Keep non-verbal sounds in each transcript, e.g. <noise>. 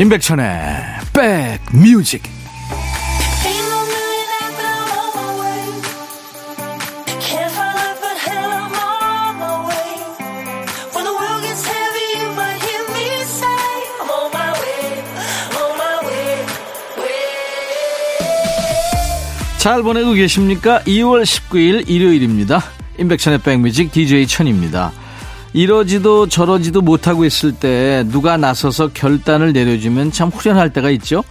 임백천의 백뮤직 잘 보내고 계십니까? 2월 19일 일요일입니다. 임백천의 백뮤직 DJ 천입니다. 이러지도 저러지도 못하고 있을 때 누가 나서서 결단을 내려주면 참 후련할 때가 있죠.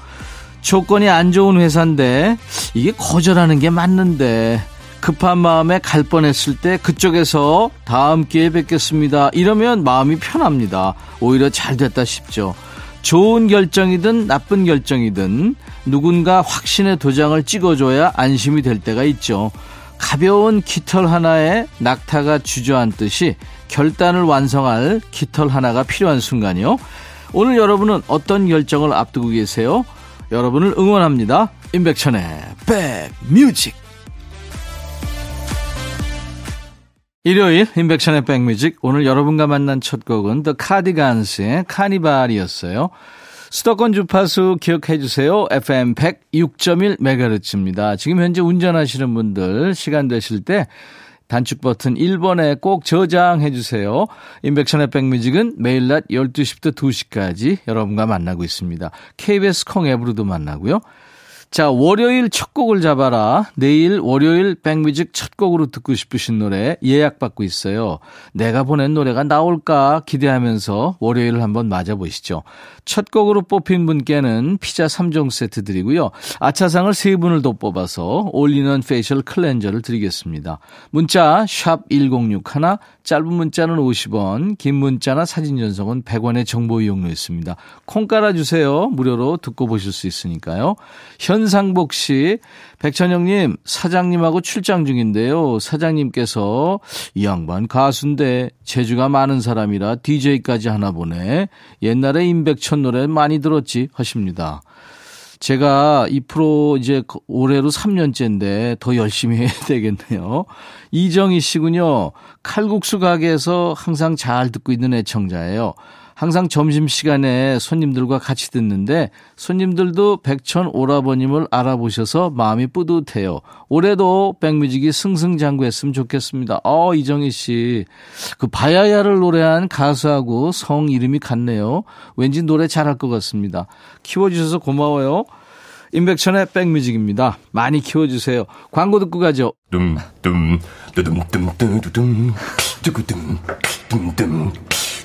조건이 안 좋은 회사인데 이게 거절하는 게 맞는데 급한 마음에 갈 뻔했을 때 그쪽에서 다음 기회에 뵙겠습니다. 이러면 마음이 편합니다. 오히려 잘 됐다 싶죠. 좋은 결정이든 나쁜 결정이든 누군가 확신의 도장을 찍어줘야 안심이 될 때가 있죠. 가벼운 깃털 하나에 낙타가 주저앉듯이 결단을 완성할 깃털 하나가 필요한 순간이요. 오늘 여러분은 어떤 결정을 앞두고 계세요? 여러분을 응원합니다. 임백천의 백뮤직. 일요일 임백천의 백뮤직 오늘 여러분과 만난 첫 곡은 The Cardigans의 카니발이었어요. 수도권 주파수 기억해 주세요. FM 106.1MHz입니다. 지금 현재 운전하시는 분들 시간 되실 때 단축 버튼 1번에 꼭 저장해 주세요. 인백션의 백뮤직은 매일 낮 12시부터 2시까지 여러분과 만나고 있습니다. KBS 콩 앱으로도 만나고요. 자, 월요일 첫 곡을 잡아라. 내일 월요일 백뮤직 첫 곡으로 듣고 싶으신 노래 예약받고 있어요. 내가 보낸 노래가 나올까 기대하면서 월요일을 한번 맞아보시죠. 첫 곡으로 뽑힌 분께는 피자 3종 세트 드리고요. 아차상을 3분을 더 뽑아서 올리는 facial cleanser를 드리겠습니다. 문자 1061, 짧은 문자는 50원, 긴 문자나 사진 전송은 100원의 정보 이용료 있습니다. 콩 깔아주세요. 무료로 듣고 보실 수 있으니까요. 현상복 씨, 백천영님, 사장님하고 출장 중인데요. 사장님께서 이 양반 가수인데 재주가 많은 사람이라 DJ까지 하나 보네. 옛날에 임백천 노래 많이 들었지 하십니다. 제가 이 프로 이제 올해로 3년째인데 더 열심히 해야 <laughs> 되겠네요. 이정희 씨군요. 칼국수 가게에서 항상 잘 듣고 있는 애청자예요. 항상 점심시간에 손님들과 같이 듣는데 손님들도 백천 오라버님을 알아보셔서 마음이 뿌듯해요. 올해도 백뮤직이 승승장구했으면 좋겠습니다. 어, 이정희 씨. 그 바야야를 노래한 가수하고 성 이름이 같네요. 왠지 노래 잘할 것 같습니다. 키워주셔서 고마워요. 임백천의 백뮤직입니다. 많이 키워주세요. 광고 듣고 가죠. 둠 둠 뚜둠 뚜둠 뚜둠 뚜둠 뚜둠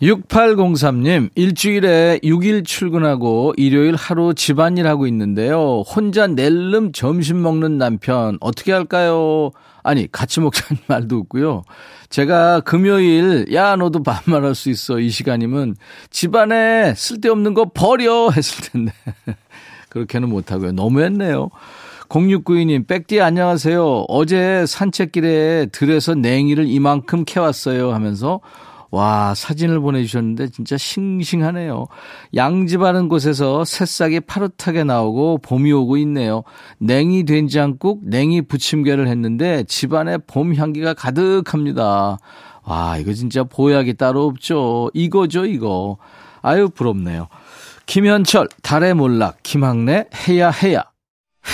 6803님, 일주일에 6일 출근하고 일요일 하루 집안일 하고 있는데요. 혼자 낼름 점심 먹는 남편, 어떻게 할까요? 아니, 같이 먹자는 <laughs> 말도 없고요. 제가 금요일, 야, 너도 반말할 수 있어. 이 시간이면 집안에 쓸데없는 거 버려! 했을 텐데. <laughs> 그렇게는 못하고요. 너무했네요. 0692님, 백디 안녕하세요. 어제 산책길에 들에서 냉이를 이만큼 캐왔어요 하면서 와, 사진을 보내주셨는데 진짜 싱싱하네요. 양집하는 곳에서 새싹이 파릇하게 나오고 봄이 오고 있네요. 냉이 된장국, 냉이 부침개를 했는데 집안에 봄 향기가 가득합니다. 와, 이거 진짜 보약이 따로 없죠. 이거죠, 이거. 아유, 부럽네요. 김현철, 달의 몰락, 김학래, 해야, 해야.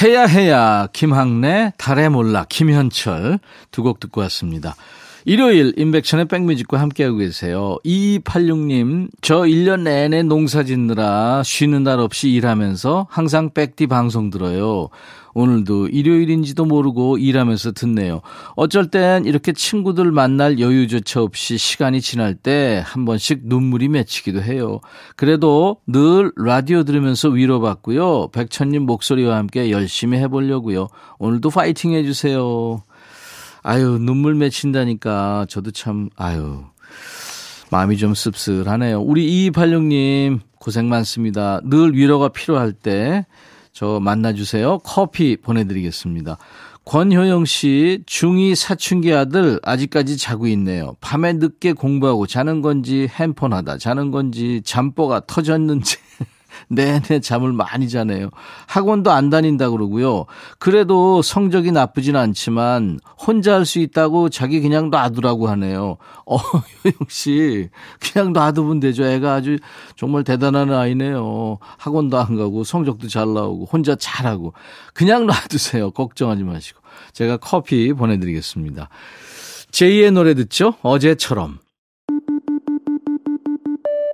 해야, 해야, 김학래, 달의 몰락, 김현철. 두 곡 듣고 왔습니다. 일요일 인백션의 백뮤직과 함께하고 계세요. 2286님, 저 1년 내내 농사 짓느라 쉬는 날 없이 일하면서 항상 백디 방송 들어요. 오늘도 일요일인지도 모르고 일하면서 듣네요. 어쩔 땐 이렇게 친구들 만날 여유조차 없이 시간이 지날 때 한 번씩 눈물이 맺히기도 해요. 그래도 늘 라디오 들으면서 위로받고요. 백천님 목소리와 함께 열심히 해보려고요. 오늘도 파이팅 해주세요. 아유, 눈물 맺힌다니까 저도 참, 아유. 마음이 좀 씁쓸하네요. 우리 2286님 고생 많습니다. 늘 위로가 필요할 때 저 만나주세요. 커피 보내드리겠습니다. 권효영 씨, 중2 사춘기 아들 아직까지 자고 있네요. 밤에 늦게 공부하고 자는 건지 핸폰 하다 자는 건지 잠뽀가 터졌는지 <laughs> 내내 <laughs> 잠을 많이 자네요. 학원도 안 다닌다 그러고요. 그래도 성적이 나쁘진 않지만 혼자 할 수 있다고 자기 그냥 놔두라고 하네요. <laughs> 어, 씨, 그냥 놔두면 되죠. 애가 아주 정말 대단한 아이네요. 학원도 안 가고 성적도 잘 나오고 혼자 잘하고 그냥 놔두세요. 걱정하지 마시고. 제가 커피 보내드리겠습니다. 제이의 노래 듣죠? 어제처럼.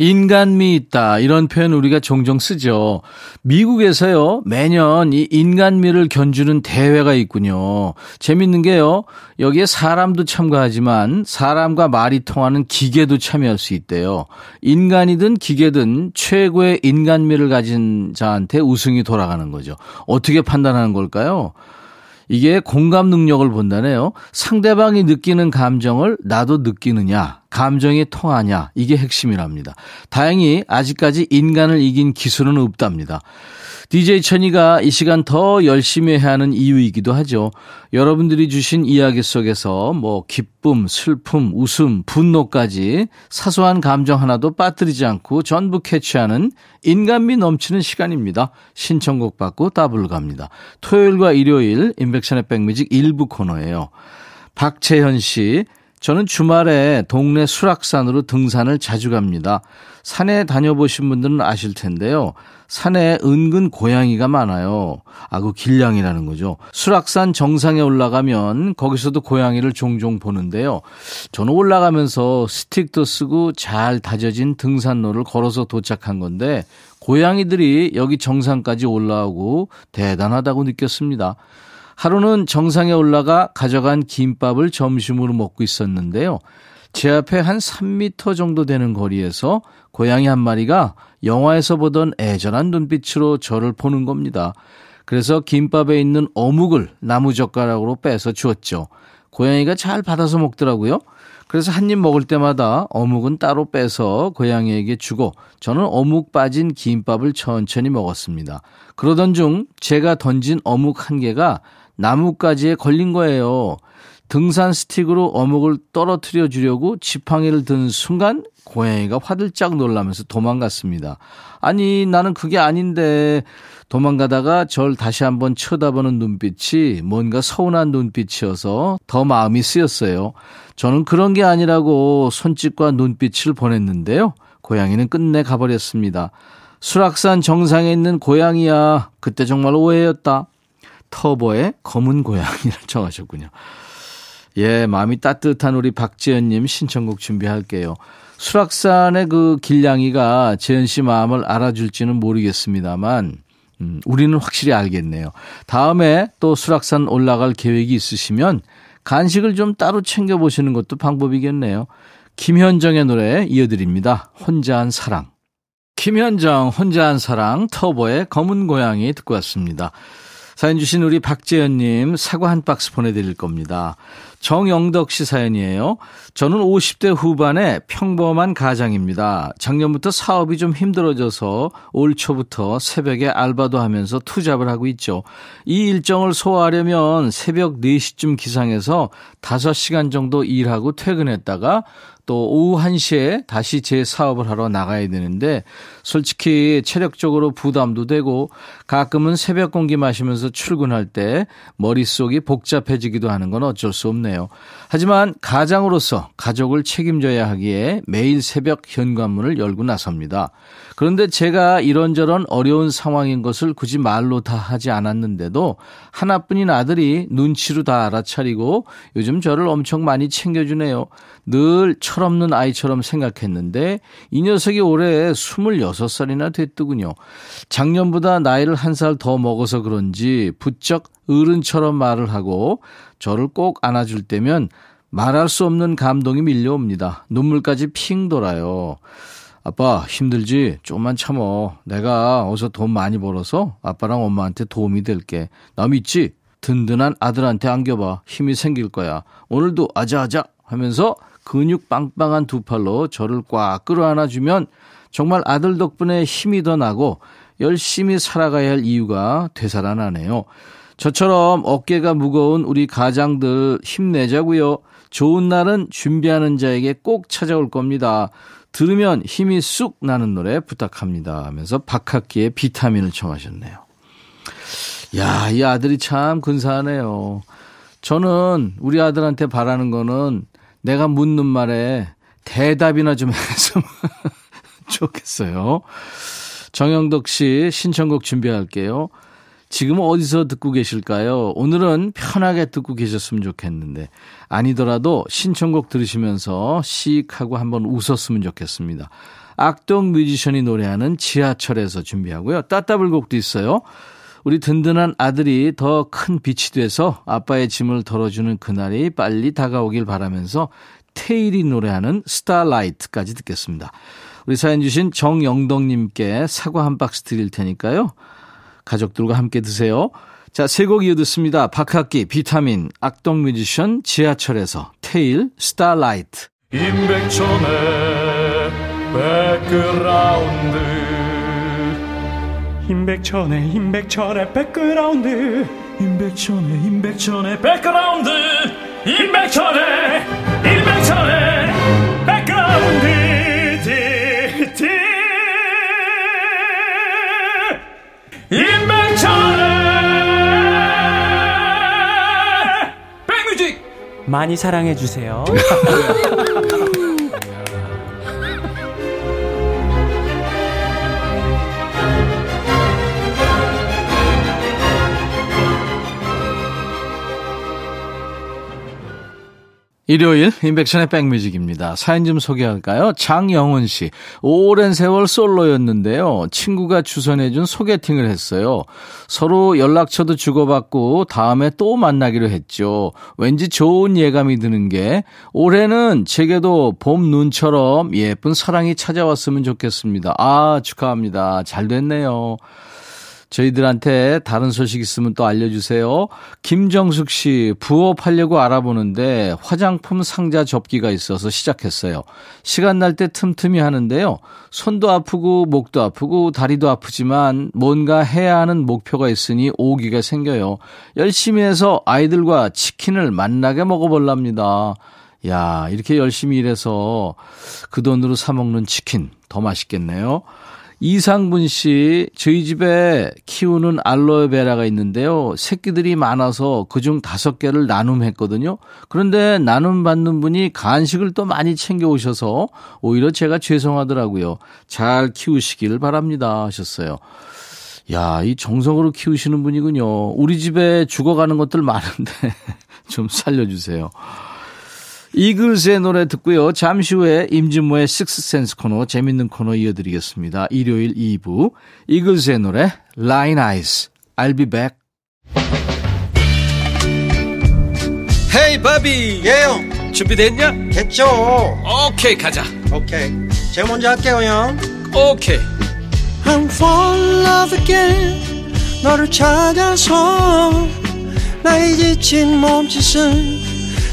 인간미 있다 이런 표현 우리가 종종 쓰죠. 미국에서요 매년 이 인간미를 견주는 대회가 있군요. 재밌는 게요 여기에 사람도 참가하지만 사람과 말이 통하는 기계도 참여할 수 있대요. 인간이든 기계든 최고의 인간미를 가진 자한테 우승이 돌아가는 거죠. 어떻게 판단하는 걸까요? 이게 공감 능력을 본다네요. 상대방이 느끼는 감정을 나도 느끼느냐, 감정이 통하냐, 이게 핵심이랍니다. 다행히 아직까지 인간을 이긴 기술은 없답니다. DJ 천이가 이 시간 더 열심히 해야 하는 이유이기도 하죠. 여러분들이 주신 이야기 속에서 뭐 기쁨, 슬픔, 웃음, 분노까지 사소한 감정 하나도 빠뜨리지 않고 전부 캐치하는 인간미 넘치는 시간입니다. 신청곡 받고 따블로 갑니다. 토요일과 일요일 인백션의 백뮤직 일부 코너예요. 박채현 씨, 저는 주말에 동네 수락산으로 등산을 자주 갑니다. 산에 다녀보신 분들은 아실 텐데요. 산에 은근 고양이가 많아요. 아, 그 길냥이라는 거죠. 수락산 정상에 올라가면 거기서도 고양이를 종종 보는데요. 저는 올라가면서 스틱도 쓰고 잘 다져진 등산로를 걸어서 도착한 건데 고양이들이 여기 정상까지 올라오고 대단하다고 느꼈습니다. 하루는 정상에 올라가 가져간 김밥을 점심으로 먹고 있었는데요. 제 앞에 한 3미터 정도 되는 거리에서 고양이 한 마리가 영화에서 보던 애절한 눈빛으로 저를 보는 겁니다. 그래서 김밥에 있는 어묵을 나무젓가락으로 빼서 주었죠. 고양이가 잘 받아서 먹더라고요. 그래서 한 입 먹을 때마다 어묵은 따로 빼서 고양이에게 주고 저는 어묵 빠진 김밥을 천천히 먹었습니다. 그러던 중 제가 던진 어묵 한 개가 나뭇가지에 걸린 거예요. 등산 스틱으로 어묵을 떨어뜨려 주려고 지팡이를 든 순간 고양이가 화들짝 놀라면서 도망갔습니다. 아니, 나는 그게 아닌데 도망가다가 절 다시 한번 쳐다보는 눈빛이 뭔가 서운한 눈빛이어서 더 마음이 쓰였어요. 저는 그런 게 아니라고 손짓과 눈빛을 보냈는데요. 고양이는 끝내 가버렸습니다. 수락산 정상에 있는 고양이야. 그때 정말 오해였다. 터보의 검은 고양이를 정하셨군요. 예, 마음이 따뜻한 우리 박지연님 신청곡 준비할게요. 수락산의 그 길냥이가 재현 씨 마음을 알아줄지는 모르겠습니다만, 음, 우리는 확실히 알겠네요. 다음에 또 수락산 올라갈 계획이 있으시면 간식을 좀 따로 챙겨보시는 것도 방법이겠네요. 김현정의 노래 이어드립니다. 혼자 한 사랑. 김현정, 혼자 한 사랑, 터보의 검은 고양이 듣고 왔습니다. 사연 주신 우리 박재현님 사과 한 박스 보내드릴 겁니다. 정영덕 씨 사연이에요. 저는 50대 후반의 평범한 가장입니다. 작년부터 사업이 좀 힘들어져서 올 초부터 새벽에 알바도 하면서 투잡을 하고 있죠. 이 일정을 소화하려면 새벽 4시쯤 기상해서 5시간 정도 일하고 퇴근했다가 또 오후 1시에 다시 제 사업을 하러 나가야 되는데 솔직히 체력적으로 부담도 되고 가끔은 새벽 공기 마시면서 출근할 때 머릿속이 복잡해지기도 하는 건 어쩔 수 없네요. 하지만 가장으로서 가족을 책임져야 하기에 매일 새벽 현관문을 열고 나섭니다. 그런데 제가 이런저런 어려운 상황인 것을 굳이 말로 다 하지 않았는데도 하나뿐인 아들이 눈치로 다 알아차리고 요즘 저를 엄청 많이 챙겨주네요. 늘 철없는 아이처럼 생각했는데 이 녀석이 올해 26살이나 됐더군요. 작년보다 나이를 한 살 더 먹어서 그런지 부쩍 어른처럼 말을 하고 저를 꼭 안아줄 때면 말할 수 없는 감동이 밀려옵니다. 눈물까지 핑 돌아요. 아빠 힘들지? 조금만 참어. 내가 어서 돈 많이 벌어서 아빠랑 엄마한테 도움이 될게. 나 믿지? 든든한 아들한테 안겨봐. 힘이 생길 거야. 오늘도 아자아자 하면서 근육 빵빵한 두 팔로 저를 꽉 끌어안아주면 정말 아들 덕분에 힘이 더 나고 열심히 살아가야 할 이유가 되살아나네요. 저처럼 어깨가 무거운 우리 가장들 힘내자고요. 좋은 날은 준비하는 자에게 꼭 찾아올 겁니다. 들으면 힘이 쑥 나는 노래 부탁합니다 하면서 박학기의 비타민을 청하셨네요. 야, 이 아들이 참 근사하네요. 저는 우리 아들한테 바라는 거는 내가 묻는 말에 대답이나 좀 <laughs> 했으면 좋겠어요. 정영덕 씨 신청곡 준비할게요. 지금 어디서 듣고 계실까요? 오늘은 편하게 듣고 계셨으면 좋겠는데 아니더라도 신청곡 들으시면서 시익하고 한번 웃었으면 좋겠습니다. 악동 뮤지션이 노래하는 지하철에서 준비하고요. 따따블곡도 있어요. 우리 든든한 아들이 더 큰 빛이 돼서 아빠의 짐을 덜어주는 그날이 빨리 다가오길 바라면서 테일이 노래하는 Starlight까지 듣겠습니다. 우리 사연 주신 정영덕님께 사과 한 박스 드릴 테니까요. 가족들과 함께 드세요. 자, 세 곡 이어 듣습니다. 박학기, 비타민, 악동 뮤지션, 지하철에서, 테일, Starlight. 임백천의 백그라운드 임백천의 임백천의 백그라운드 임백천의 임백천의 백그라운드 임백천의 임백천의 임백천의 백뮤직 많이 사랑해 주세요. <laughs> 일요일 인백션의 백뮤직입니다. 사연 좀 소개할까요? 장영은 씨. 오랜 세월 솔로였는데요. 친구가 주선해준 소개팅을 했어요. 서로 연락처도 주고받고 다음에 또 만나기로 했죠. 왠지 좋은 예감이 드는 게 올해는 제게도 봄 눈처럼 예쁜 사랑이 찾아왔으면 좋겠습니다. 아 축하합니다. 잘 됐네요. 저희들한테 다른 소식 있으면 또 알려주세요. 김정숙 씨, 부업하려고 알아보는데 화장품 상자 접기가 있어서 시작했어요. 시간 날 때 틈틈이 하는데요. 손도 아프고, 목도 아프고, 다리도 아프지만 뭔가 해야 하는 목표가 있으니 오기가 생겨요. 열심히 해서 아이들과 치킨을 만나게 먹어볼랍니다. 야, 이렇게 열심히 일해서 그 돈으로 사먹는 치킨 더 맛있겠네요. 이상분 씨, 저희 집에 키우는 알로에베라가 있는데요. 새끼들이 많아서 그중 다섯 개를 나눔했거든요. 그런데 나눔 받는 분이 간식을 또 많이 챙겨 오셔서 오히려 제가 죄송하더라고요. 잘 키우시길 바랍니다. 하셨어요. 야, 이 정성으로 키우시는 분이군요. 우리 집에 죽어가는 것들 많은데 <laughs> 좀 살려주세요. 이글스의 노래 듣고요. 잠시 후에 임진모의 식스센스 코너 재밌는 코너 이어드리겠습니다. 일요일 2부. 이글스의 노래 Line Eyes. I'll be back. 헤이 바비. 예영. 준비됐냐? 됐죠. 오케이 가자. 오케이. 제가 먼저 할게요 형. 오케이. I'm fall in love again. 너를 찾아서 나의 지친 몸짓은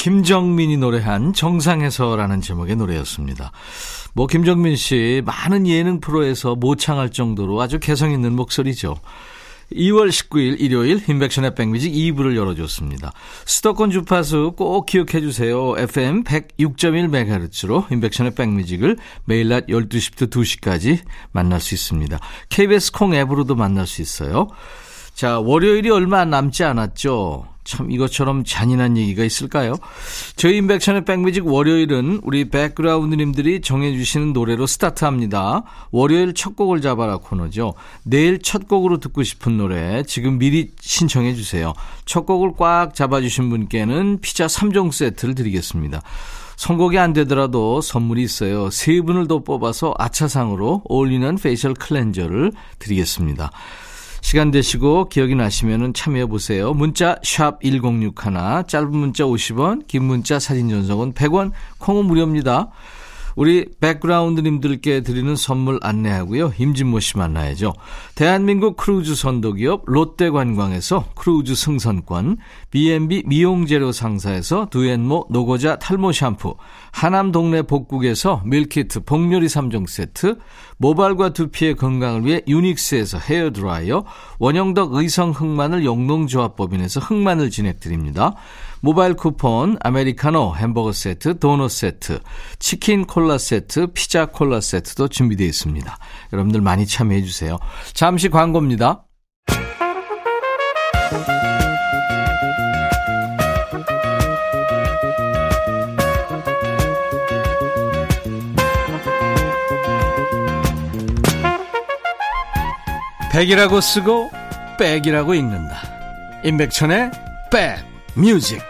김정민이 노래한 정상에서라는 제목의 노래였습니다. 뭐 김정민 씨 많은 예능 프로에서 모창할 정도로 아주 개성 있는 목소리죠. 2월 19일 일요일 인백션의 백뮤직 2부를 열어줬습니다. 수도권 주파수 꼭 기억해 주세요. FM 106.1MHz로 인백션의 백뮤직을 매일 낮 12시부터 2시까지 만날 수 있습니다. KBS 콩 앱으로도 만날 수 있어요. 자, 월요일이 얼마 남지 않았죠. 참 이것처럼 잔인한 얘기가 있을까요? 저희 임백천의 백뮤직 월요일은 우리 백그라운드님들이 정해주시는 노래로 스타트합니다. 월요일 첫 곡을 잡아라 코너죠. 내일 첫 곡으로 듣고 싶은 노래 지금 미리 신청해 주세요. 첫 곡을 꽉 잡아주신 분께는 피자 3종 세트를 드리겠습니다. 선곡이 안 되더라도 선물이 있어요. 세 분을 더 뽑아서 아차상으로 올리는 facial cleanser를 드리겠습니다. 시간 되시고 기억이 나시면 참여해 보세요. 문자 1061, 짧은 문자 50원, 긴 문자 사진 전송은 100원, 콩은 무료입니다. 우리 백그라운드님들께 드리는 선물 안내하고요. 임진모 씨 만나야죠. 대한민국 크루즈 선도기업 롯데관광에서 크루즈 승선권, B&B 미용재료 상사에서 두앤모 노고자 탈모 샴푸, 하남 동네 복국에서 밀키트 복요리 3종 세트, 모발과 두피의 건강을 위해 유닉스에서 헤어드라이어, 원형덕 의성 흑마늘 영농조합법인에서 흑마늘 진행드립니다. 모바일 쿠폰, 아메리카노, 햄버거 세트, 도넛 세트, 치킨 콜라 세트, 피자 콜라 세트도 준비되어 있습니다. 여러분들 많이 참여해 주세요. 잠시 광고입니다. 백이라고 쓰고 백이라고 읽는다. 임백천의 백 뮤직.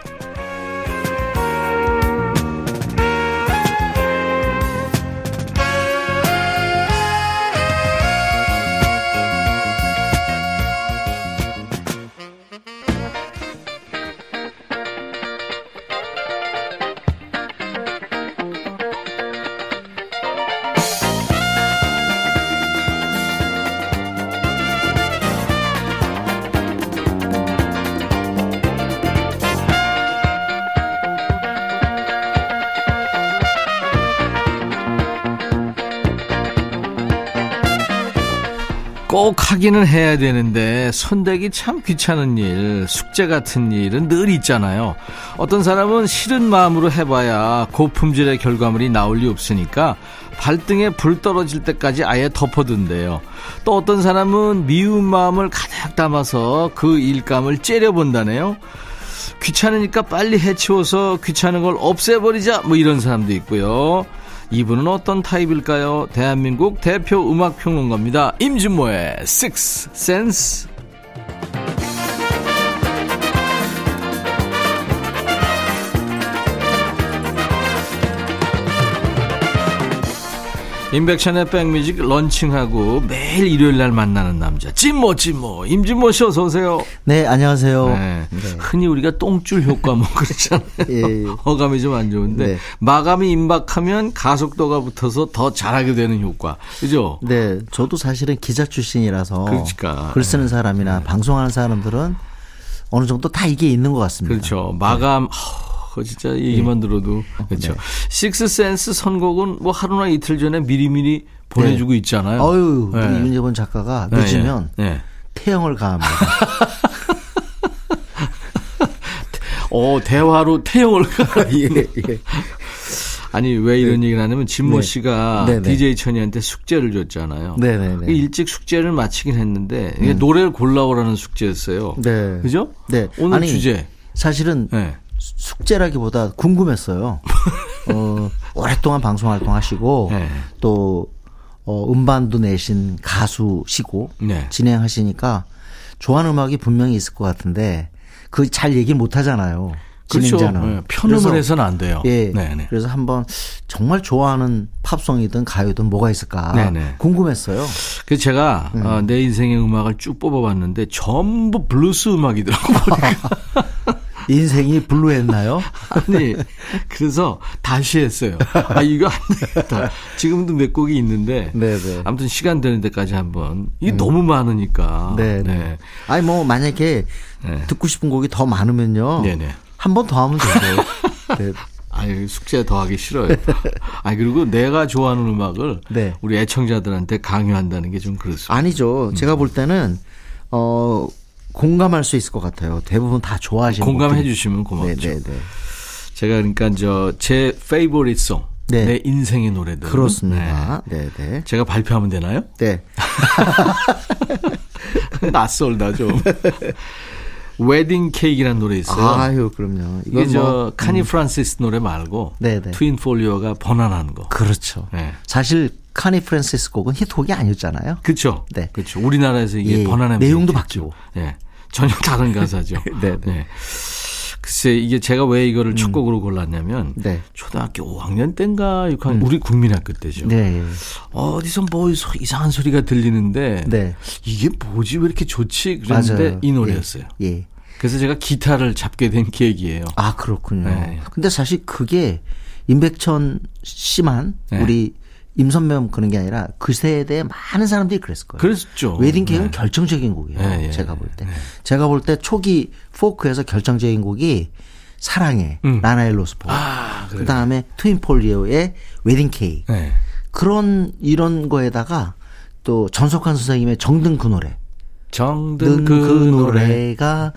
하기는 해야 되는데 손대기 참 귀찮은 일, 숙제 같은 일은 늘 있잖아요. 어떤 사람은 싫은 마음으로 해봐야 고품질의 결과물이 나올 리 없으니까 발등에 불 떨어질 때까지 아예 덮어둔대요. 또 어떤 사람은 미운 마음을 가득 담아서 그 일감을 째려본다네요. 귀찮으니까 빨리 해치워서 귀찮은 걸 없애버리자 뭐 이런 사람도 있고요. 이분은 어떤 타입일까요? 대한민국 대표 음악평론가입니다. 임진모의 Six Sense. 임백천의 백뮤직 런칭하고 매일 일요일 날 만나는 남자 찐모 찐모 임진모 씨 어서 오세요. 네 안녕하세요. 네. 흔히 우리가 똥줄 효과 뭐 그러잖아요. 예, 예. 어감이 좀 안 좋은데 네. 마감이 임박하면 가속도가 붙어서 더 잘하게 되는 효과. 그죠? 네 저도 사실은 기자 출신이라서 그러니까. 글 쓰는 사람이나 방송하는 사람들은 어느 정도 다 이게 있는 것 같습니다. 그렇죠. 마감 허, 진짜 얘기만 들어도 그렇죠. 식스센스 선곡은 뭐 하루나 이틀 전에 미리미리 보내주고 있잖아요. 어유 네. 윤여본 작가가 네, 늦으면 네, 네. 태형을 가합니다. <laughs> 어 대화로 태영을 <laughs> 예, 예. 아니 왜 이런 얘기를 하냐면 진모 네. 씨가 네, 네. DJ 천이한테 숙제를 줬잖아요. 네네네. 일찍 숙제를 마치긴 했는데 이게 노래를 골라오라는 숙제였어요. 네. 그죠? 네. 오늘 아니, 주제. 사실은 네. 숙제라기보다 궁금했어요. <laughs> 어, 오랫동안 방송 활동하시고 네. 또 어, 음반도 내신 가수시고 네. 진행하시니까 좋아하는 음악이 분명히 있을 것 같은데 그 잘 얘기 못 하잖아요. 그렇죠. 진행자는. 네, 편음을 해서는 안 돼요. 예. 네네. 그래서 한번 정말 좋아하는 팝송이든 가요든 뭐가 있을까 네네. 궁금했어요. 그래서 제가 음. 어, 내 인생의 음악을 쭉 뽑아봤는데 전부 블루스 음악이더라고요. 보니까. <laughs> 인생이 블루했나요? <laughs> 아니, 그래서 다시 했어요. 아, 이거 안 되겠다. 지금도 몇 곡이 있는데. 네네. 아무튼 시간 되는 데까지 한번. 이게 너무 많으니까. 네. 네. 아니 뭐 만약에 네. 듣고 싶은 곡이 더 많으면요. 네네. 한 번 더 하면 되죠. <laughs> 네. 아니, 숙제 더 하기 싫어요. <laughs> 아, 그리고 내가 좋아하는 음악을 네. 우리 애청자들한테 강요한다는 게 좀 그렇습니다. 아니죠. 제가 볼 때는 어 공감할 수 있을 것 같아요. 대부분 다 좋아하시는 공감해 주시면 고맙죠. 네, 네, 네. 제가 그러니까 저 제 favorite song. 네. 내 인생의 노래들. 그렇습니다. 네, 네. 네. 제가 발표하면 되나요? 네. <laughs> 낯설다 좀. 웨딩 케이크라는 노래 있어요. 아유, 그럼요. 이게 저 뭐, 코니 프란시스 노래 말고 네네. 트윈 폴리오가 번안한 거. 그렇죠. 네. 사실 코니 프랜시스 곡은 히트곡이 아니었잖아요. 그렇죠. 네. 그렇죠. 우리나라에서 이게 예, 번안한 내용도. 바뀌고. 예. 전혀 다른 가사죠. <laughs> 네, 네. 글쎄 이게 제가 왜 이거를 첫 곡으로 골랐냐면 네. 초등학교 5학년 때인가 6학년 우리 국민학교 때죠. 네. 어디서 뭐 소- 이상한 소리가 들리는데 네. 이게 뭐지 왜 이렇게 좋지 그랬는데 맞아요. 이 노래였어요. 예. 예. 그래서 제가 기타를 잡게 된 계기예요. 아, 그렇군요. 네. 근데 사실 그게 임백천 씨만 네. 우리 임선명 그런 게 아니라 그 세대에 많은 사람들이 그랬을 거예요. 그랬죠. 웨딩 케이크는 네. 결정적인 곡이에요. 네, 예, 제가 볼 때. 제가 볼 때 초기 포크에서 결정적인 곡이 사랑해 음. 라나엘 로스포. 아, 그래요? 그다음에 트윈 폴리오의 웨딩 케이크. 네. 그런 이런 거에다가 또 전석환 선생님의 정든 그 노래. 정든 그, 그, 노래 노래가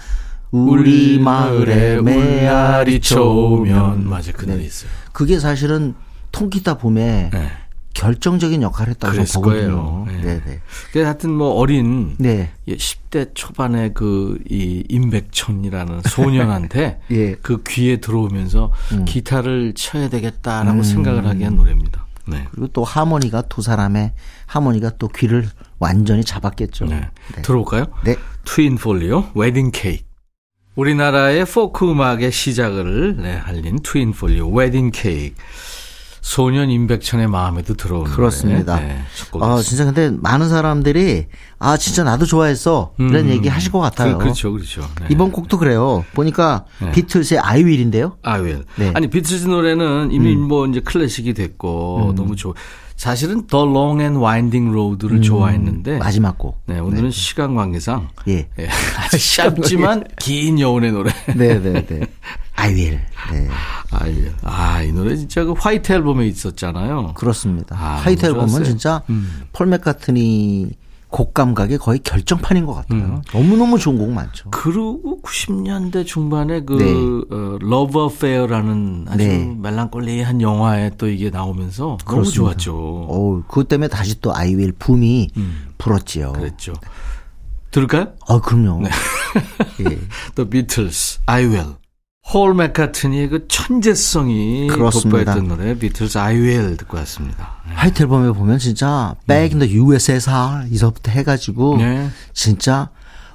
우리 마을에 메아리 쳐오면 맞아 그 노래 있어요. 그게 사실은 통기타 봄에 네. 결정적인 역할을 했다고 그랬을 보거든요. 거예요. 네. 네, 네. 그래서 하여튼 뭐 어린 네. 예, 10대 초반의 그 이 임백천이라는 소년한테 <laughs> 예. 그 귀에 들어오면서 기타를 쳐야 되겠다라고 생각을 하게 한 노래입니다. 네. 그리고 또 하모니가 두 사람의 하모니가 또 귀를 완전히 잡았겠죠. 네. 네. 들어볼까요? 네. 트윈 폴리오 웨딩 케이크. 우리나라의 포크 음악의 시작을 네, 알린 트윈 폴리오 웨딩 케이크. 소년 임백천의 마음에도 들어오는 그렇습니다. 네, 첫 아. 진짜 근데 많은 사람들이 아, 진짜 나도 좋아했어. 이런 음. 얘기 하실 것 같아요. 그, 그렇죠, 그렇죠. 네. 이번 곡도 그래요. 보니까 네. 비틀스의 아이윌인데요. 아윌. 네. 아니 비틀즈 노래는 이미 뭐 이제 클래식이 됐고 음. 너무 좋. 사실은 The Long and Winding Road를 좋아했는데 음. 마지막 곡. 네, 오늘은 시간 관계상 예. 예, <laughs> 아주 짧지만 긴 여운의 노래. 네, 네, 네. <laughs> I Will. 네. 아이, 아, 이 노래 진짜 그 White Album에 있었잖아요. 그렇습니다. 아, White 너무 앨범은 좋았어요. 진짜 음. 폴 맥카트니 곡 감각이 거의 결정판인 것 같아요. 음. 너무너무 좋은 곡 많죠. 그리고 90년대 중반에 그 네. 어, Love Affair라는 아주 네. 멜랑콜리한 영화에 또 이게 나오면서 너무 그렇습니다. 좋았죠. 어, 그것 때문에 다시 또 I Will 붐이 불었지요. 음. 그랬죠. 들을까요? 어, 그럼요. 네. 예. <laughs> 또 비틀스, I Will. 폴 맥카트니의 그 천재성이 그렇습니다. 돋보였던 노래 비틀스 I Will 듣고 왔습니다. 네. White 앨범에 보면 진짜 Back in the USSR 이서부터 해가지고 네. 진짜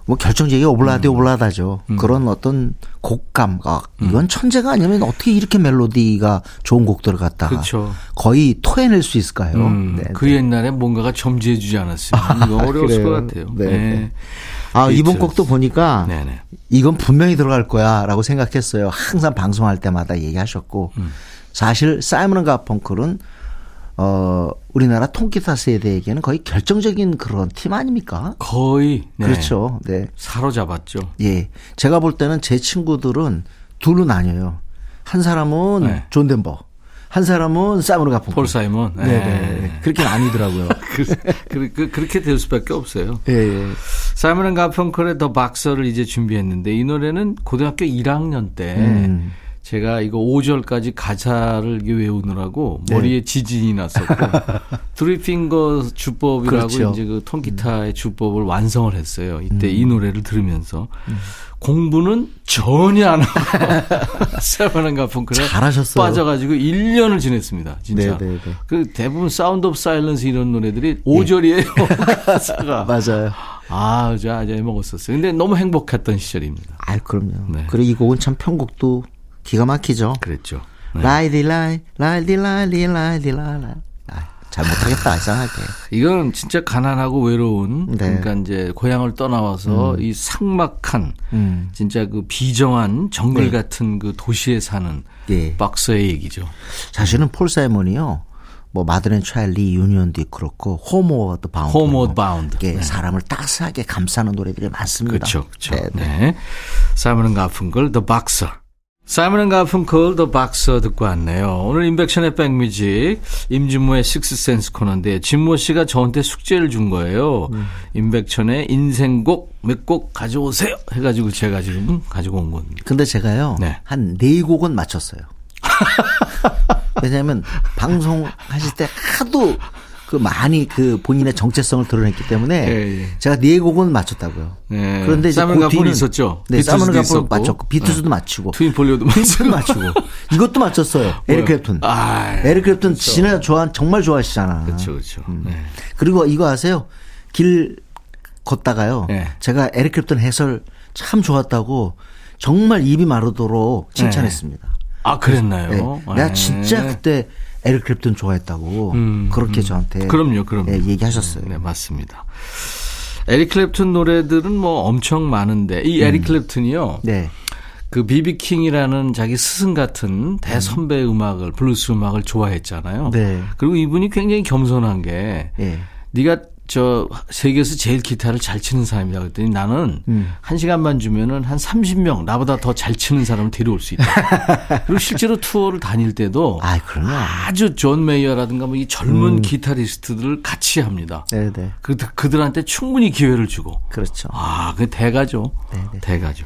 뭐 결정적인 Ob-La-Di, Ob-La-Da죠. 그런 어떤 곡감각 이건 천재가 아니면 어떻게 이렇게 멜로디가 좋은 곡들을 갖다가 그렇죠. 거의 토해낼 수 있을까요? 음, 네, 그 네. 옛날에 뭔가가 점지해주지 않았으면 <laughs> 어려웠을. 것 같아요. 네, 아 이번. 곡도 보니까 네네. 이건 분명히 들어갈 거야라고 생각했어요. 항상 방송할 때마다 얘기하셨고 음. 사실 사이먼 가펑클은 어 우리나라 통기타 세대에게는 거의 결정적인 그런 팀 아닙니까? 거의 네. 그렇죠. 네. 사로잡았죠. 예. 제가 볼 때는 제 친구들은 둘로 나뉘어요. 한 사람은 네. 존 덴버, 한 사람은 사이먼 가펑클. 폴 사이먼. 네, 네. 그렇게 나뉘더라고요. 그, 그, 그, 그 렇게 될 수밖에 없어요. 예, 예. 사이먼 앤 가펑클의 The Boxer를 이제 준비했는데 이 노래는 고등학교 1학년 때 음. 제가 이거 5절까지 가사를 외우느라고 머리에 지진이 났었고 <laughs> three finger 주법이라고 그렇죠. 이제 그 통기타의 주법을 완성을 했어요. 이때 이 노래를 들으면서 공부는 전혀 안 하고 <laughs> 앤 가펑클에 잘하셨어요. 빠져가지고 1년을 지냈습니다. 진짜. 네, 네, 네. 그 대부분 Sound of Silence 이런 노래들이 5절이에요. <laughs> 가사가. 맞아요. 아, 저 아재 먹었었어요. 근데 너무 행복했던 시절입니다. 아, 그럼요. 네. 그리고 이 곡은 참 편곡도 기가 막히죠. 그랬죠. 네. 라이디 라이 라이디 라이디 라이디 라이. 아, 잘 못하겠다 이상하게. <laughs> 이건 진짜 가난하고 외로운 네. 그러니까 이제 고향을 떠나와서 이 삭막한 음. 진짜 그 비정한 정글 네. 같은 그 도시에 사는 예. boxer의 얘기죠. 사실은 폴 사이먼이요. 뭐 Mother and Child Reunion도 그렇고 Homeward Bound. Homeward Bound. 이게 네. 사람을 따스하게 감싸는 노래들이 많습니다. 그렇죠, 그렇죠. 네, 네. 네. 사이먼 가펑클, The Boxer. 사이먼 가펑클, The Boxer 듣고 왔네요. 오늘 임백천의 백뮤직 임진모의 Sixth Sense 코너인데 진모 씨가 저한테 숙제를 준 거예요. 음. 임백천의 인생곡 몇 곡 가져오세요. 해가지고 제가 지금 가지고 온 겁니다. 근데 제가요. 네. 한 네 곡은 맞췄어요. <laughs> 왜냐하면 방송 하실 때 하도 그 많이 그 본인의 정체성을 드러냈기 때문에 예, 예. 제가 네 곡은 맞췄다고요. 네. 그런데 이제 그 뒤는 있었죠? 네, 가funkel 있었고. 맞췄고 비트즈도 네. 맞추고 트윈 폴리오도 맞추고. 맞추고 이것도 맞췄어요. 에릭 클랩튼. 아, 에릭 클랩튼 진짜 좋아 정말 좋아하시잖아. 그렇죠, 그렇죠. 네. 그리고 이거 아세요? 길 걷다가요. 네. 제가 에릭 클랩튼 해설 참 좋았다고 정말 입이 마르도록 칭찬했습니다. 아, 그랬나요? 네. 내가 네. 진짜 그때 에릭 클랩튼 좋아했다고 음, 그렇게 음. 저한테 그럼요, 그럼요. 예, 얘기하셨어요. 네, 맞습니다. 에릭 클랩튼 노래들은 뭐 엄청 많은데 이 에릭 클랩튼이요. 음. 네. 그 비비 킹이라는 자기 스승 같은 대선배 음악을 블루스 음악을 좋아했잖아요. 네. 그리고 이분이 굉장히 겸손한 게 예. 네가 저 세계에서 제일 기타를 잘 치는 사람이다 그랬더니 나는 음. 한 시간만 주면은 한 30명 나보다 더 잘 치는 사람을 데려올 수 있다. <laughs> 그리고 실제로 투어를 다닐 때도 아, 그러면 아주 존 메이어라든가 뭐 이 젊은 기타리스트들을 같이 합니다. 네, 네. 그, 그들한테 충분히 기회를 주고. 그렇죠. 아, 그 대가죠. 네, 네. 대가죠.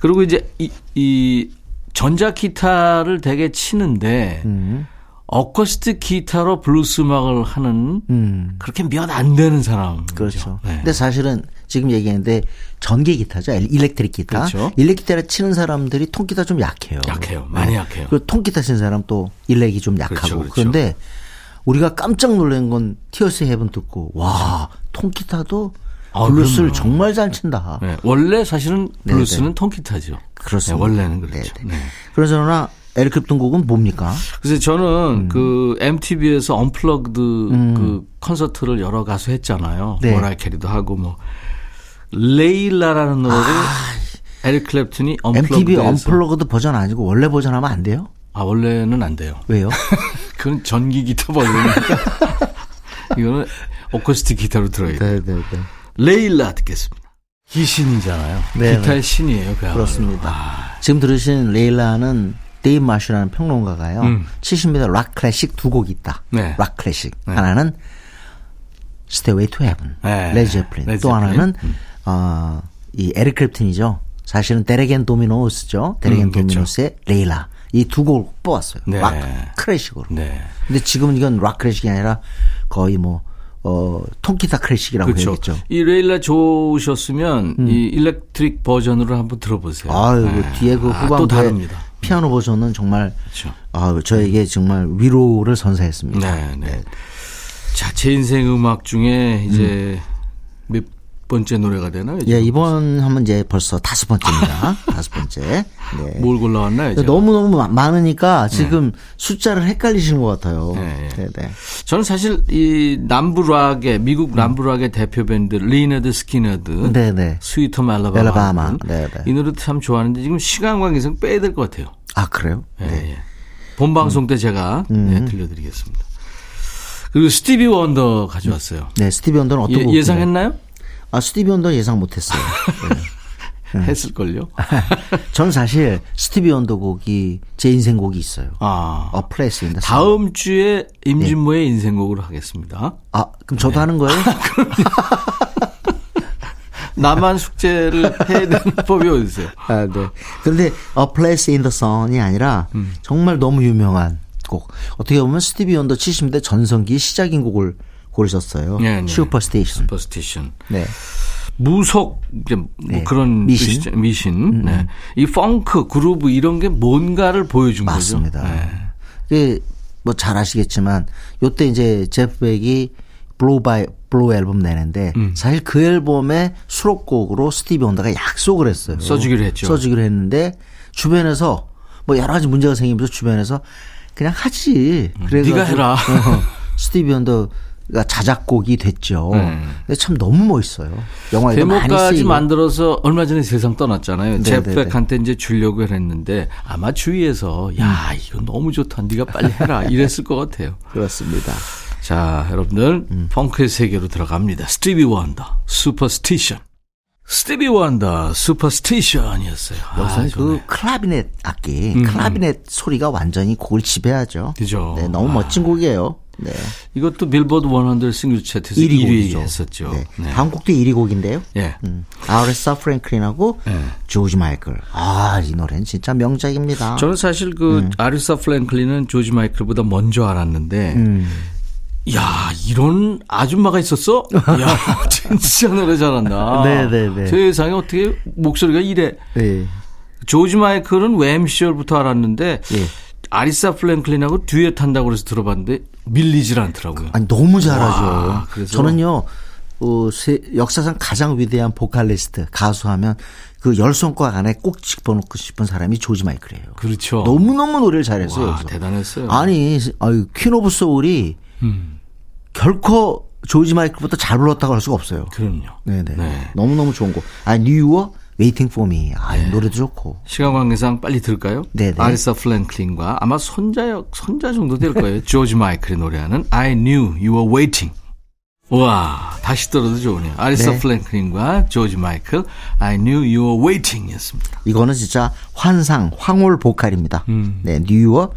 그리고 이제 이, 이 전자 기타를 되게 치는데 음. 어쿠스틱 기타로 블루스 음악을 하는 음. 그렇게 몇 안 되는 사람. 그렇죠. 네. 근데 사실은 지금 얘기했는데 전기 기타죠. 일- electric 기타. 그렇죠. 일렉 기타를 치는 사람들이 통기타 좀 약해요. 약해요. 많이 네. 약해요. 그리고 통기타 치는 사람 또 일렉이 좀 약하고. 그렇죠, 그렇죠. 그런데 우리가 깜짝 놀란 건 Tears in Heaven 듣고 와 통기타도 아, 블루스를 그럼요. 정말 잘 친다. 네, 원래 사실은 네, 블루스는 네. 통기타죠. 그렇습니다. 네, 원래는 그렇죠. 네. 그래서 그러나 에릭 클랩튼 곡은 뭡니까? 그래서 저는 그 MTV에서 Unplugged 그 콘서트를 여러 가수 했잖아요. 네. 머라이어 캐리도 하고 뭐 Layla라는 노래를 에릭 클랩튼이 MTV 언플러그드에서 언플러그드 버전 아니고 원래 버전 하면 안 돼요? 아 원래는 안 돼요. 왜요? <laughs> 그건 전기 기타 버전이니까 <laughs> 이거는 어쿠스틱 기타로 들어야 돼요. 네, 네, 네. Layla 듣겠습니다. 기신이잖아요. 네, 기타의 신이에요. 그야말로. 그렇습니다. 아, 지금 들으신 Layla는 데이브 마슈라는 평론가가요. 음. 70m rock classic 두 곡이 있다. 네. 락 클래식. 네. 하나는 to Heaven. 네. 레드 제플린. 또 제플린. 하나는 어, 이 에릭 클랩튼이죠. 사실은 Derek and Dominos죠. Derek and 음, 그렇죠. Dominos의 Layla. 이 두 곡을 뽑았어요. 네. rock classic으로. 네. 근데 지금은 이건 rock classic이 아니라 거의 뭐 어, 통기타 classic이라고 그렇죠. 해야겠죠. 이 Layla 좋으셨으면 이 electric 버전으로 한번 들어보세요. 아유, 그 네. 뒤에 그 아, 또 후반부에 다릅니다. 피아노 버전은 정말 그렇죠. 아, 저에게 정말 위로를 선사했습니다. 네, 네. 자, 제 인생 음악 중에 이제 몇 번째 노래가 되나요? 예, 이번 하면 이제 벌써 다섯 번째입니다. <laughs> 다섯 번째. 네. <laughs> 뭘 골라왔나요? 제가? 너무너무 많으니까 지금 숫자를 헷갈리시는 것 같아요. 네, 네, 네. 저는 사실 이 남부락의 미국 남부락의 대표 밴드 리너드 스키너드 네, 네. 스위터. 네, 네. 이 노래도 참 좋아하는데 지금 시간 관계상 빼야 될 것 같아요. 아, 그래요? 예, 예. 본 방송 때 제가 음. 네, 들려드리겠습니다. 그리고 스티비 원더 가져왔어요. 네, 스티비 원더는 어떤 곡? 예, 예상했나요? 아, 스티비 원더 예상 못했어요. <laughs> 네. 했을걸요. 전 사실 스티비 원더 곡이 제 인생 곡이 있어요. 아. 어, Place입니다. 다음 주에 임진모의 네. 인생곡으로 하겠습니다. 아, 그럼 저도 하는 거예요? <laughs> 나만 숙제를 해야 되는 <laughs> 법이 어디 있어요? 아, 네. 그런데 A Place in the Sun이 아니라 음. 정말 너무 유명한 곡. 어떻게 보면 스티비 원더 70대 전성기 시작인 곡을 고르셨어요. 네, 네. Superstition. Superstition. 네. 무속 이제 뭐 네. 그런 미신. 음, 뜻이죠. 미신. 네. 이 펑크 그루브 이런 게 뭔가를 보여준 맞습니다. 거죠. 네. 그 뭐 잘 아시겠지만 요때 이제 제프 벡이 Blow by Blow 앨범 내는데 음. 사실 그 앨범의 수록곡으로 스티비 원더가 약속을 했어요. 써주기로 했죠. 써주기로 했는데 주변에서 뭐 여러 가지 문제가 생기면서 주변에서 그냥 하지. 그래서 네가 해라. <laughs> 스티비 원더가 자작곡이 됐죠. 네. 근데 참 너무 멋있어요. 영화에도 많이 쓰이고. 만들어서 얼마 전에 세상 떠났잖아요. 네, 제프 벡한테 이제 주려고 했는데 아마 주위에서 야 음. 이거 너무 좋다. 네가 빨리 해라 이랬을 것 같아요. 그렇습니다. 자, 여러분들 음. 펑크의 세계로 들어갑니다. 스티비 원더, Superstition. 스티비 원더, Superstition이었어요. 여기서 아, 그. clavinet 악기, 음. clavinet 소리가 완전히 곡을 지배하죠. 그죠. 네, 너무 아. 멋진 곡이에요. 네. 이것도 빌보드 100 싱글 차트에서 1위 1위 곡이죠. 했었죠. 네. 네. 다음 곡도 1위 곡인데요. 예. 음. 아레사 프랭클린하고 네. 조지 마이클. 아, 이 노래는 진짜 명작입니다. 저는 사실 그 음. 아리사 프랭클린은 조지 마이클보다 먼저 알았는데 음. 야 이런 아줌마가 있었어? 야 <laughs> 진짜 노래 잘한다. 네, 네, 네. 세상에 어떻게 목소리가 이래? 네. 조지 마이클은 Wham 시절부터 알았는데 예. 아리사 프랭클린하고 듀엣 한다고 그래서 들어봤는데 밀리질 않더라고요. 아니 너무 잘하죠. 와, 그래서- 저는요. 어, 세- 역사상 가장 위대한 보컬리스트 가수 하면 그 열 손가락 안에 꼭 집어넣고 싶은 사람이 조지 마이클이에요. 그렇죠. 너무 너무 노래를 잘했어요. 와. 대단했어요. 아니, 아유, Queen of Soul이 음, 결코 조지 마이클보다 잘 불렀다고 할 수가 없어요. 그럼요. 네네. 네. 너무너무 좋은 곡. 아, 뉴어 Waiting for Me. 아, 이 노래도 좋고. 시간 관계상 빨리 들을까요? 네네. 아리사 프랭클린과 아마 손자역 손자 정도 될 거예요. <laughs> 조지 마이클이 노래하는 I Knew You Were Waiting. 와 다시 들어도 좋으네요. 아리사 네. 프랭클린과 조지 마이클 I Knew You Were Waiting이었습니다. 이거는 진짜 환상, 황홀 보컬입니다. 음. 네, Knew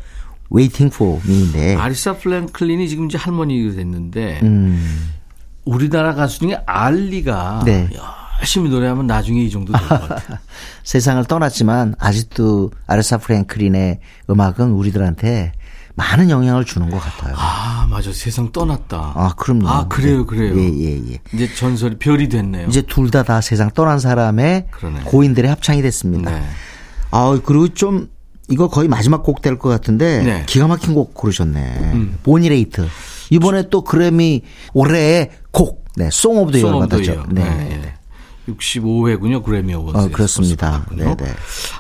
You Were Waiting for Me인데. 아리사 프랭클린이 지금 이제 할머니가 됐는데 음. 우리나라 가수 중에 알리가 네. 열심히 노래하면 나중에 이 정도 될 것 같아요. <laughs> 세상을 떠났지만 아직도 아레사 프랭클린의 음악은 우리들한테 많은 영향을 주는 것 같아요. 아 맞아 세상 떠났다. 아, 그럼요. 아 그래요 그래요. 예, 예, 예. 이제 전설이 별이 됐네요. 이제 둘 다다 세상 떠난 사람의 그러네. 고인들의 합창이 됐습니다. 네. 아, 그리고 좀 이거 거의 마지막 곡 될 것 같은데 네. 음. 기가 막힌 곡 고르셨네. 보니 레이트. 이번에 또 그래미 올해의 곡, 네, Song of the Year 받았죠. 네. 네, 예. 65회군요 그래미 어워즈. 어, 그렇습니다. 네, 네.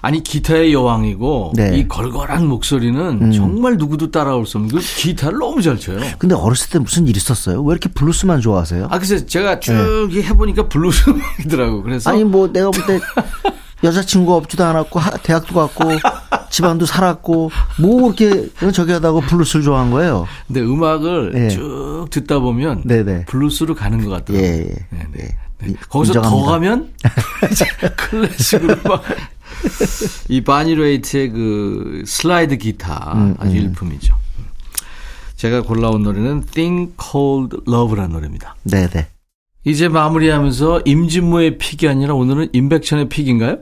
아니 기타의 여왕이고 네. 음. 이 걸걸한 목소리는 정말 누구도 따라올 수 없는 그 기타를 너무 잘 쳐요. 근데 어렸을 때 무슨 일 있었어요? 왜 이렇게 블루스만 좋아하세요? 아 그래서 제가 쭉 해보니까 블루스 음악이더라고. 그래서 네. 아니 뭐 내가 볼때 <laughs> 여자친구 없지도 않았고 하- 대학도 갔고 <laughs> 집안도 잘살았고 뭐 그렇게 저기 하다고 블루스를 좋아한 거예요. 근데 음악을 네. 쭉 듣다 보면 네네. 블루스로 가는 것 같더라고요. 예, 예. 네, 네. 예. 네. 이- 거기서 더 인정합니다. 가면 <laughs> <laughs> 클래식으로 막. 이 보니 레이트의 그 슬라이드 기타 음, 아주 일품이죠. 제가 골라온 노래는 Thing Called Love라는 노래입니다. 네네. 이제 마무리하면서 임진모의 pick이 아니라 오늘은 임백천의 pick인가요?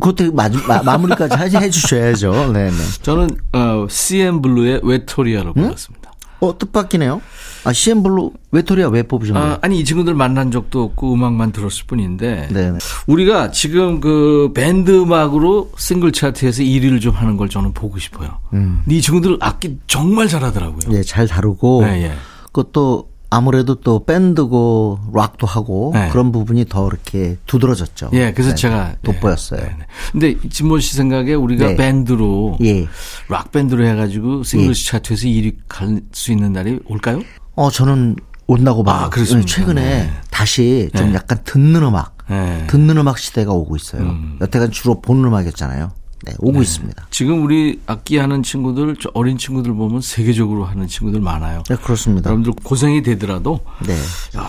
그것도 마지, 마, 마무리까지 해- 해주셔야죠. 네네. 저는 어, CN블루의 외톨이야로 골랐습니다. 어 뜻밖이네요. 아 CN블루 외톨이야 왜 뽑으신 거예요? 아, 아니 이 친구들 만난 적도 없고 음악만 들었을 뿐인데 네네. 우리가 지금 그 밴드 음악으로 싱글 차트에서 1위를 좀 하는 걸 저는 보고 싶어요. 음. 이 친구들 악기 정말 잘하더라고요. 예, 잘 다루고 네, 예. 그것도 아무래도 또 밴드고 락도 하고 네. 그런 부분이 더 이렇게 두드러졌죠. 예, 그래서 네, 제가 돋보였어요. 네, 네. 근데 진모 씨 생각에 우리가 네. 밴드로 예. 락 밴드로 해가지고 싱글 차트에서 1위 갈 수 있는 날이 올까요? 어 저는 온다고 봐요. 아, 그렇습니까? 최근에 네. 다시 좀 네. 약간 듣는 음악, 네. 듣는 음악 시대가 오고 있어요. 음. 여태까지 주로 보는 음악이었잖아요. 네, 오고 있습니다. 지금 우리 악기 하는 친구들, 저 어린 친구들 보면 세계적으로 하는 친구들 많아요. 네, 그렇습니다. 여러분들 고생이 되더라도 네.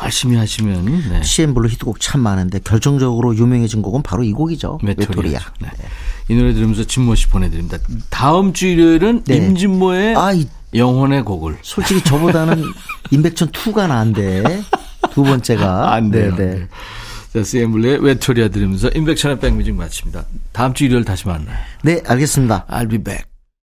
열심히 하시면 네. CN블루 히트곡 참 많은데 결정적으로 유명해진 곡은 바로 이 곡이죠. 외톨이야. 네. 이 노래 들으면서 진모 씨 보내드립니다. 다음 주 일요일은 네. 임진모의 아, 이, 영혼의 곡을. 솔직히 저보다는 <laughs> 임백천 2가 나은데 두 번째가 안 돼요. 안 네, 돼요. 자, CM블루의 외톨이아 들으면서 인백션의 백뮤직 마칩니다. 다음 주 일요일 다시 만나요. 네, 알겠습니다. I'll be back.